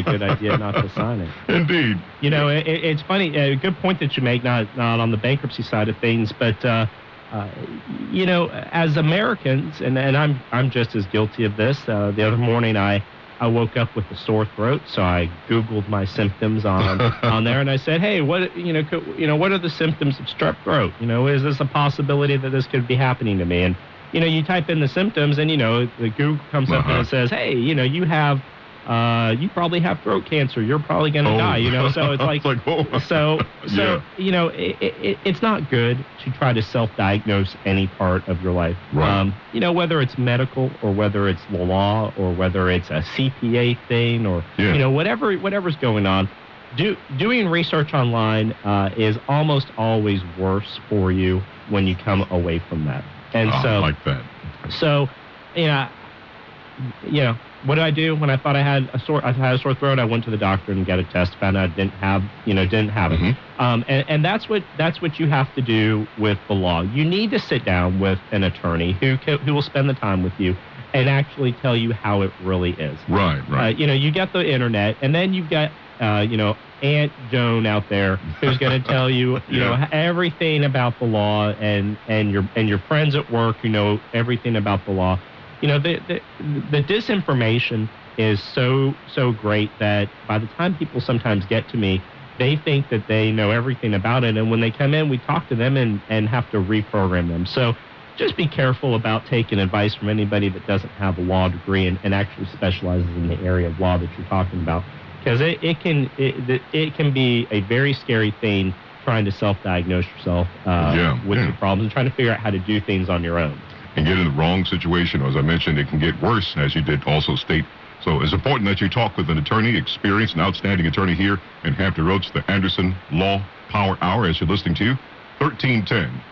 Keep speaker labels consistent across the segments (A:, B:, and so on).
A: a good idea not to sign it.
B: Indeed.
A: You know, it, it's funny. A good point that you make, not not on the bankruptcy side of things, but uh, uh, you know, as Americans, and, and I'm I'm just as guilty of this. Uh, the other morning, I I woke up with a sore throat, so I Googled my symptoms on on there, and I said, "Hey, what you know, could, you know, what are the symptoms of strep throat? You know, is this a possibility that this could be happening to me?" And you know, you type in the symptoms, and you know, the Google comes up
B: Uh-huh.
A: and it says, "Hey, you know, you have." Uh, you probably have throat cancer. You're probably going to
B: Oh.
A: die. You know, so it's like,
B: It's like, whoa.
A: so so
B: Yeah.
A: you know it, it, it's not good to try to self-diagnose any part of your life
B: Right.
A: um, you know whether it's medical or whether it's the law or whether it's a cpa thing or
B: Yeah.
A: you know whatever whatever's going on do, doing research online uh, is almost always worse for you when you come away from that and
B: Ah,
A: so
B: like that.
A: so, you know, you know, what did I do when I thought I had a sore? I had a sore throat. I went to the doctor and got a test. Found out I didn't have, you know, didn't have it. Um, and, and that's what that's what you have to do with the law. You need to sit down with an attorney who ca who will spend the time with you and actually tell you how it really is.
B: Right,
A: Uh,
B: right.
A: you know, you got the internet, and then you've got, uh, you know, Aunt Joan out there who's going to tell you, you know, everything about the law, and and your and your friends at work who know everything about the law. You know, the the, the disinformation is so so great that by the time people sometimes get to me, they think that they know everything about it, and when they come in, we talk to them and and have to reprogram them. So just be careful about taking advice from anybody that doesn't have a law degree and, and actually specializes in the area of law that you're talking about because it, it can it, it- can be a very scary thing trying to self-diagnose yourself uh,
B: Yeah,
A: with
B: yeah.
A: your problems and trying to figure out how to do things on your own
B: and get in the wrong situation. As I mentioned, it can get worse, as you did also state. So it's important that you talk with an attorney, experienced and outstanding attorney here in Hampton Roads, the Anderson Law Power Hour, as you're listening to 1310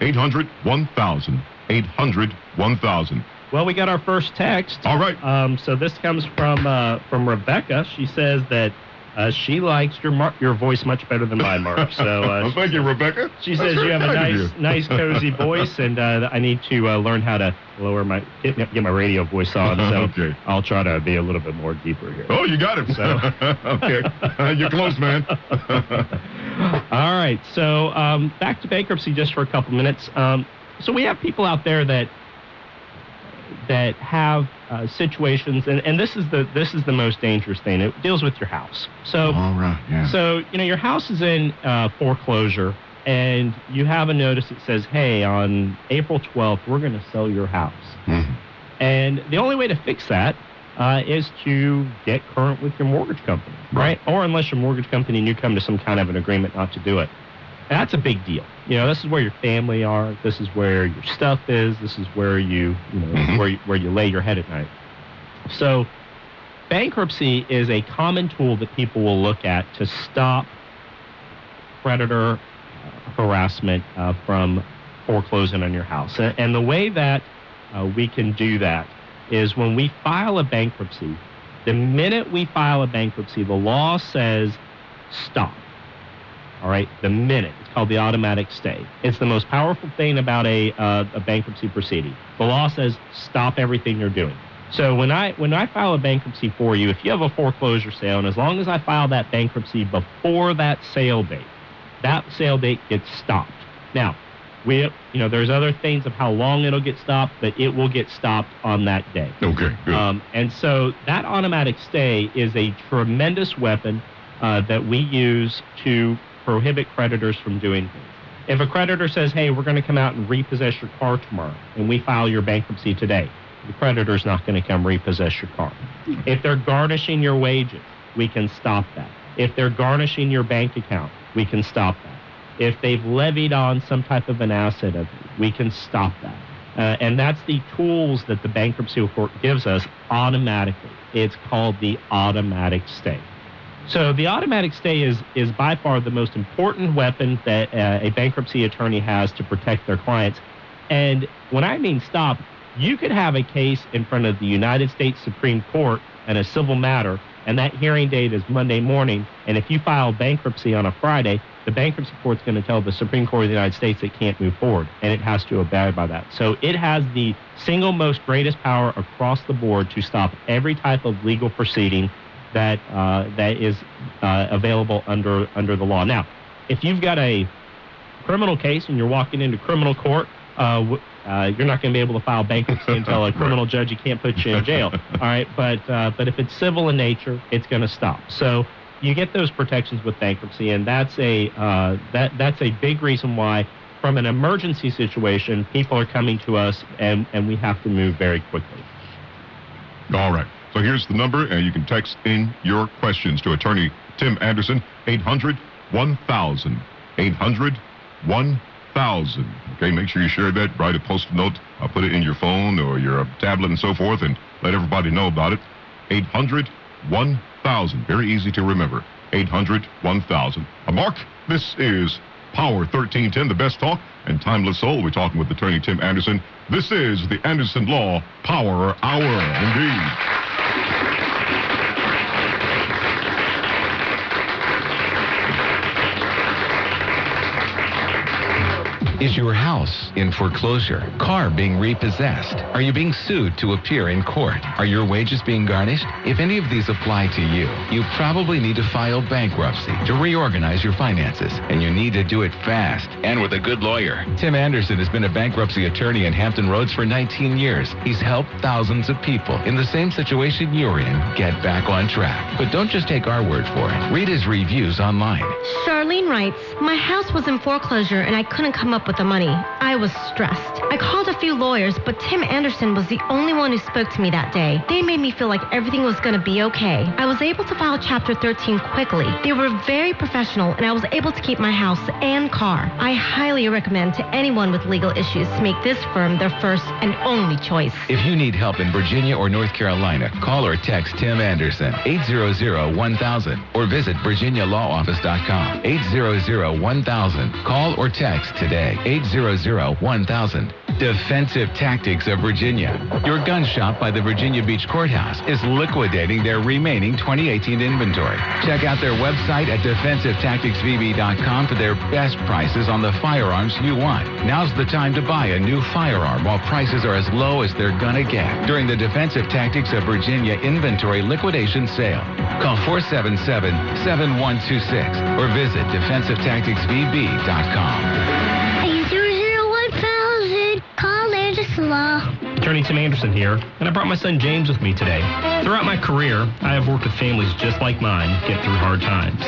B: 800 1000 800 1000.
A: well we got our first text
B: All right.
A: um, so this comes from uh, from rebecca she says that uh, she likes your mar- your voice much better than mine mark so uh,
B: well, thank you, Rebecca.
A: She
B: That's
A: says you have a nice, nice, cozy voice, and uh, I need to uh, learn how to lower my get, get my radio voice on. So
B: Okay.
A: I'll try to be a little bit more deeper here.
B: Oh, you got it.
A: So-
B: okay. You're close, man.
A: All right, so um, back to bankruptcy just for a couple minutes. Um, so we have people out there that that have uh, situations, and, and this is the this is the most dangerous thing. It deals with your house. So.
B: All right. Yeah.
A: So, you know, your house is in uh, foreclosure, and you have a notice that says, hey, on April 12th, we're going to sell your house.
B: Mhm.
A: And the only way to fix that uh, is to get current with your mortgage company, right? Or unless your mortgage company and you come to some kind of an agreement not to do it. And that's a big deal. You know, this is where your family are. This is where your stuff is. This is where you, you know,
B: Mhm.
A: where you, where you lay your head at night. So, bankruptcy is a common tool that people will look at to stop predator uh, harassment uh, from foreclosing on your house. And, and the way that uh, we can do that is when we file a bankruptcy, the minute we file a bankruptcy, the law says stop. All right, the minute. Called the automatic stay. It's the most powerful thing about a, uh, a bankruptcy proceeding. The law says stop everything you're doing. So when I when I file a bankruptcy for you, if you have a foreclosure sale, and as long as I file that bankruptcy before that sale date, that sale date gets stopped. Now, we you know there's other things of how long it'll get stopped, but it will get stopped on that day.
B: Okay. Good.
A: Um, and so that automatic stay is a tremendous weapon uh, that we use to prohibit creditors from doing things. If a creditor says, hey, we're going to come out and repossess your car tomorrow, and we file your bankruptcy today, the creditor's not going to come repossess your car. If they're garnishing your wages, we can stop that. If they're garnishing your bank account, we can stop that. If they've levied on some type of an asset of you, we can stop that. Uh, and that's the tools that the bankruptcy court gives us automatically. It's called the automatic stay. So the automatic stay is is by far the most important weapon that uh, a bankruptcy attorney has to protect their clients. And when I mean stop, you could have a case in front of the United States Supreme Court in a civil matter, and that hearing date is Monday morning. And if you file bankruptcy on a Friday, the bankruptcy court's going to tell the Supreme Court of the United States it can't move forward, and it has to abide by that. So it has the single most greatest power across the board to stop every type of legal proceeding that uh, that is uh, available under under the law. Now, if you've got a criminal case and you're walking into criminal court, uh, w- uh, you're not going to be able to file bankruptcy and tell a criminal judge you can't put you in jail. All right, but uh, but if it's civil in nature, it's going to stop. So you get those protections with bankruptcy, and that's a uh, that that's a big reason why, from an emergency situation, people are coming to us, and and we have to move very quickly.
B: All right. So here's the number, and you can text in your questions to Attorney Tim Anderson, 800 1000. 800 1000. Okay, make sure you share that. Write a post note. I'll put it in your phone or your tablet and so forth, and let everybody know about it. 800 1000. Very easy to remember. 800 1000. Uh, Mark, this is Power 1310, the best talk and timeless soul. We're talking with attorney Tim Anderson. This is the Anderson Law Power Hour. Indeed.
C: Is your house in foreclosure? Car being repossessed? Are you being sued to appear in court? Are your wages being garnished? If any of these apply to you, you probably need to file bankruptcy to reorganize your finances, and you need to do it fast and with a good lawyer. Tim Anderson has been a bankruptcy attorney in Hampton Roads for 19 years. He's helped thousands of people in the same situation you're in get back on track. But don't just take our word for it. Read his reviews online.
D: Charlene writes, My house was in foreclosure and I couldn't come up with the money. I was stressed. I called a few lawyers, but Tim Anderson was the only one who spoke to me that day. They made me feel like everything was going to be okay. I was able to file Chapter 13 quickly. They were very professional and I was able to keep my house and car. I highly recommend to anyone with legal issues to make this firm their first and only choice.
C: If you need help in Virginia or North Carolina, call or text Tim Anderson 800-1000 or visit virginialawoffice.com 800-1000. Call or text today 800-1000. Defensive Tactics of Virginia. Your gun shop by the Virginia Beach Courthouse is liquidating their remaining 2018 inventory. Check out their website at defensivetacticsvb.com for their best prices on the firearms you want. Now's the time to buy a new firearm while prices are as low as they're gonna get during the Defensive Tactics of Virginia inventory liquidation sale. Call 477-7126 or visit defensivetacticsvb.com.
E: Attorney Tim Anderson here, and I brought my son James with me today. Throughout my career, I have worked with families just like mine get through hard times.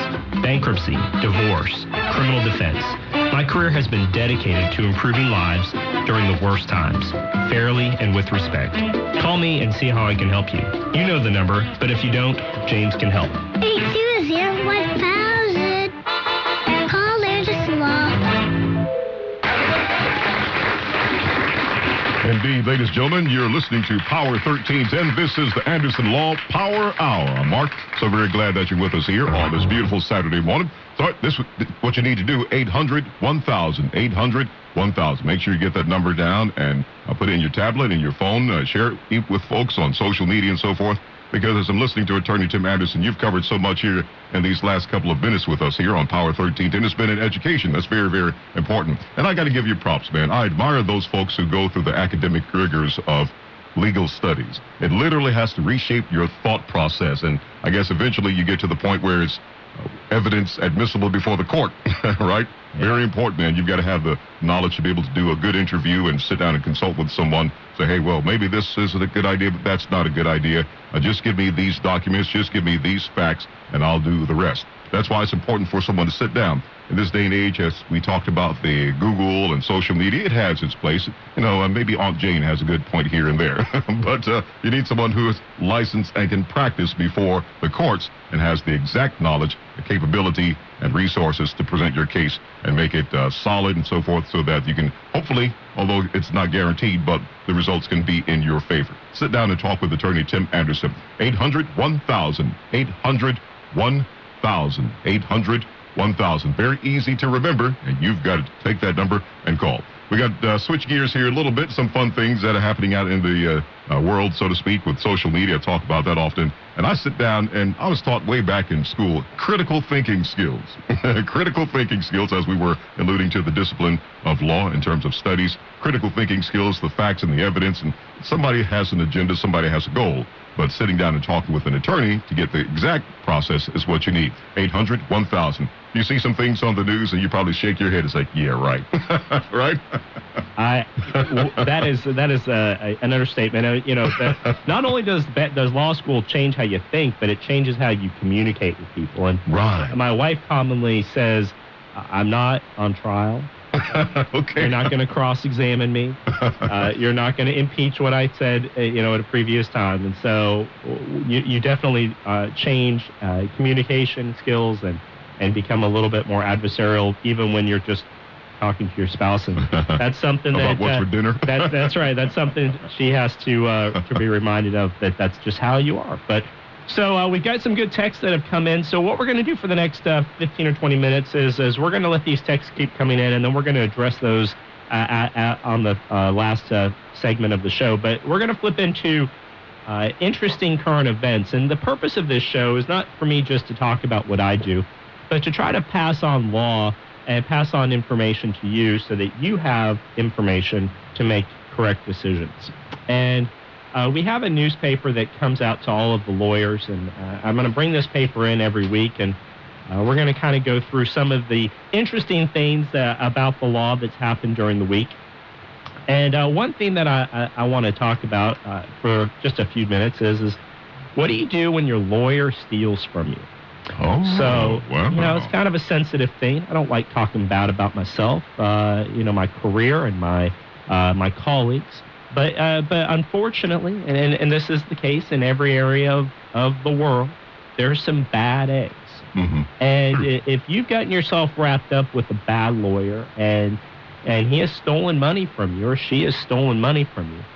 E: Bankruptcy, divorce, criminal defense. My career has been dedicated to improving lives during the worst times, fairly and with respect. Call me and see how I can help you. You know the number, but if you don't, James can help.
F: 820-1000.
B: Indeed, ladies and gentlemen, you're listening to Power 1310. This is the Anderson Law Power Hour. I'm Mark. So very glad that you're with us here on this beautiful Saturday morning. So this what you need to do 800 1000 800 1000. Make sure you get that number down and uh, put it in your tablet and your phone. Uh, share it with folks on social media and so forth. Because as I'm listening to Attorney Tim Anderson, you've covered so much here in these last couple of minutes with us here on Power 13, and it's been an education. That's very, very important. And I got to give you props, man. I admire those folks who go through the academic rigors of legal studies. It literally has to reshape your thought process, and I guess eventually you get to the point where it's uh, evidence admissible before the court, right? Very important, man. You've got to have the knowledge to be able to do a good interview and sit down and consult with someone. Say, hey, well, maybe this isn't a good idea, but that's not a good idea. Uh, just give me these documents, just give me these facts, and I'll do the rest. That's why it's important for someone to sit down. In this day and age, as we talked about the Google and social media, it has its place. You know, uh, maybe Aunt Jane has a good point here and there. but uh, you need someone who is licensed and can practice before the courts and has the exact knowledge, the capability, and resources to present your case and make it uh, solid and so forth so that you can hopefully, although it's not guaranteed, but the results can be in your favor. Sit down and talk with attorney Tim Anderson. 800 1000. 800 1000. 800 1000. Very easy to remember, and you've got to take that number and call. We got uh, switch gears here a little bit. Some fun things that are happening out in the uh, uh, world, so to speak, with social media. I talk about that often. And I sit down and I was taught way back in school critical thinking skills. critical thinking skills, as we were alluding to the discipline of law in terms of studies. Critical thinking skills, the facts and the evidence. And somebody has an agenda, somebody has a goal. But sitting down and talking with an attorney to get the exact process is what you need. 800 1000. You see some things on the news and you probably shake your head and say, yeah, right. right?
A: I that is that is uh, a, an understatement. Uh, you know, that not only does that, does law school change how you think, but it changes how you communicate with people. And
B: right.
A: my wife commonly says, "I'm not on trial.
B: okay.
A: You're not going to cross-examine me. Uh, you're not going to impeach what I said, uh, you know, at a previous time." And so, you, you definitely uh, change uh, communication skills and and become a little bit more adversarial, even when you're just talking to your spouse, and that's something
B: About
A: that
B: what's
A: uh,
B: for dinner?
A: that, that's right. That's something she has to uh, to be reminded of that that's just how you are. But so uh, we've got some good texts that have come in. So what we're going to do for the next uh, 15 or 20 minutes is is we're going to let these texts keep coming in, and then we're going to address those uh, at, at, on the uh, last uh, segment of the show. But we're going to flip into. Uh, interesting current events. And the purpose of this show is not for me just to talk about what I do, but to try to pass on law and pass on information to you so that you have information to make correct decisions. And uh, we have a newspaper that comes out to all of the lawyers, and uh, I'm going to bring this paper in every week, and uh, we're going to kind of go through some of the interesting things uh, about the law that's happened during the week. And uh, one thing that I, I, I want to talk about uh, for just a few minutes is, is what do you do when your lawyer steals from you?
B: Oh,
A: So,
B: wow.
A: you know, it's kind of a sensitive thing. I don't like talking bad about myself, uh, you know, my career and my uh, my colleagues. But uh, but unfortunately, and, and, and this is the case in every area of, of the world, there's some bad eggs.
B: hmm
A: And i- if you've gotten yourself wrapped up with a bad lawyer and and he has stolen money from you or she has stolen money from you,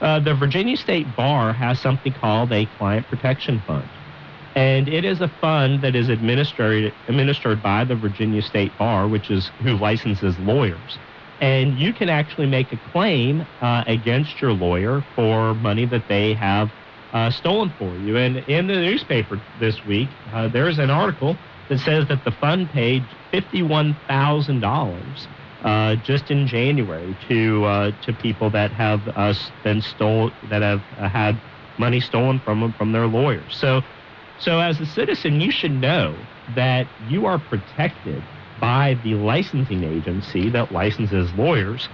A: uh, the Virginia State Bar has something called a client protection fund. And it is a fund that is administered administered by the Virginia State Bar, which is who licenses lawyers. And you can actually make a claim uh, against your lawyer for money that they have uh, stolen for you. And in the newspaper this week, uh, there is an article that says that the fund paid fifty-one thousand dollars uh, just in January to uh, to people that have uh, been stolen, that have uh, had money stolen from them from their lawyers. So, so as a citizen, you should know that you are protected by the licensing agency that licenses lawyers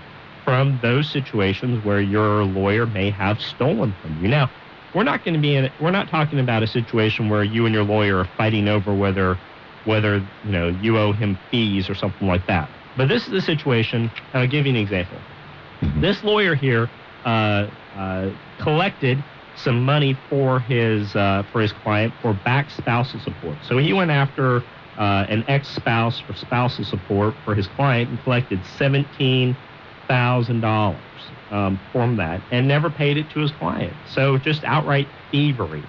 A: from those situations where your lawyer may have stolen from you. Now, we're not going to be in. We're not talking about a situation where you and your lawyer are fighting over whether, whether you know you owe him fees or something like that. But this is a situation. I'll give you an example.
B: Mhm.
A: This lawyer here uh, uh, collected some money for his uh, for his client for back spousal support. So he went after uh, an ex-spouse for spousal support for his client and collected seventeen thousand dollars um, from that and never paid it to his client. So just outright thievery.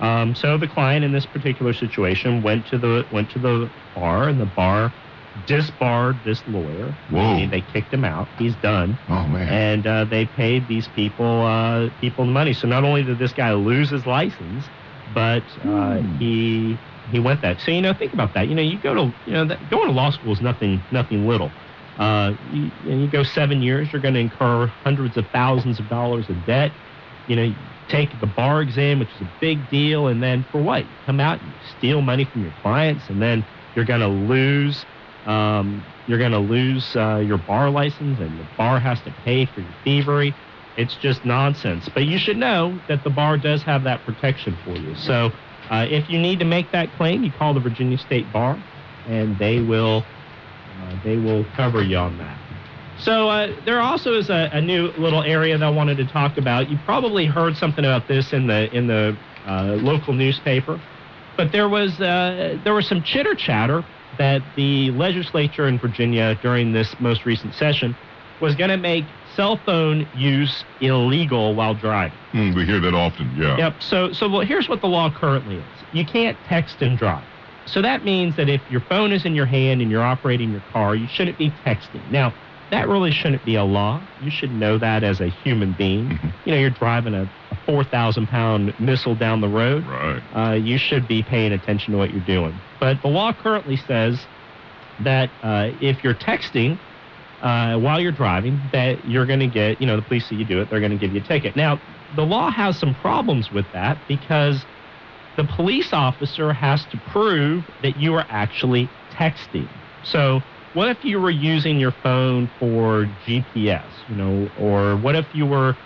A: Um, so the client in this particular situation went to the went to the bar and the bar disbarred this lawyer.
B: Whoa.
A: meaning They kicked him out. He's done
B: Oh, man.
A: and uh, they paid these people uh, people money. So not only did this guy lose his license, but uh,
B: Hmm.
A: he he went that. So you know, think about that. You know, you go to you know that, going to law school is nothing nothing little. Uh, you, and you go seven years, you're going to incur hundreds of thousands of dollars of debt. You know, take the bar exam, which is a big deal, and then for what? Come out, and steal money from your clients, and then you're going to lose um, you're going to lose uh, your bar license, and the bar has to pay for your thievery. It's just nonsense. But you should know that the bar does have that protection for you. So uh, if you need to make that claim, you call the Virginia State Bar, and they will uh, they will cover you on that. So uh, there also is a, a new little area that I wanted to talk about. You probably heard something about this in the in the uh, local newspaper, but there was uh, there was some chitter chatter that the legislature in Virginia during this most recent session was going to make cell phone use illegal while driving.
B: Hmm, we hear that often, yeah.
A: Yep. So, so well, here's what the law currently is: you can't text and drive. So that means that if your phone is in your hand and you're operating your car, you shouldn't be texting. Now, that really shouldn't be a law. You should know that as a human being.
B: Mhm.
A: You know, you're driving a, a 4,000 pound missile down the road.
B: Right.
A: Uh, you should be paying attention to what you're doing. But the law currently says that uh, if you're texting uh, while you're driving, that you're going to get, you know, the police see you do it, they're going to give you a ticket. Now, the law has some problems with that because the police officer has to prove that you are actually texting. So, what if you were using your phone for GPS, you know, or what if you were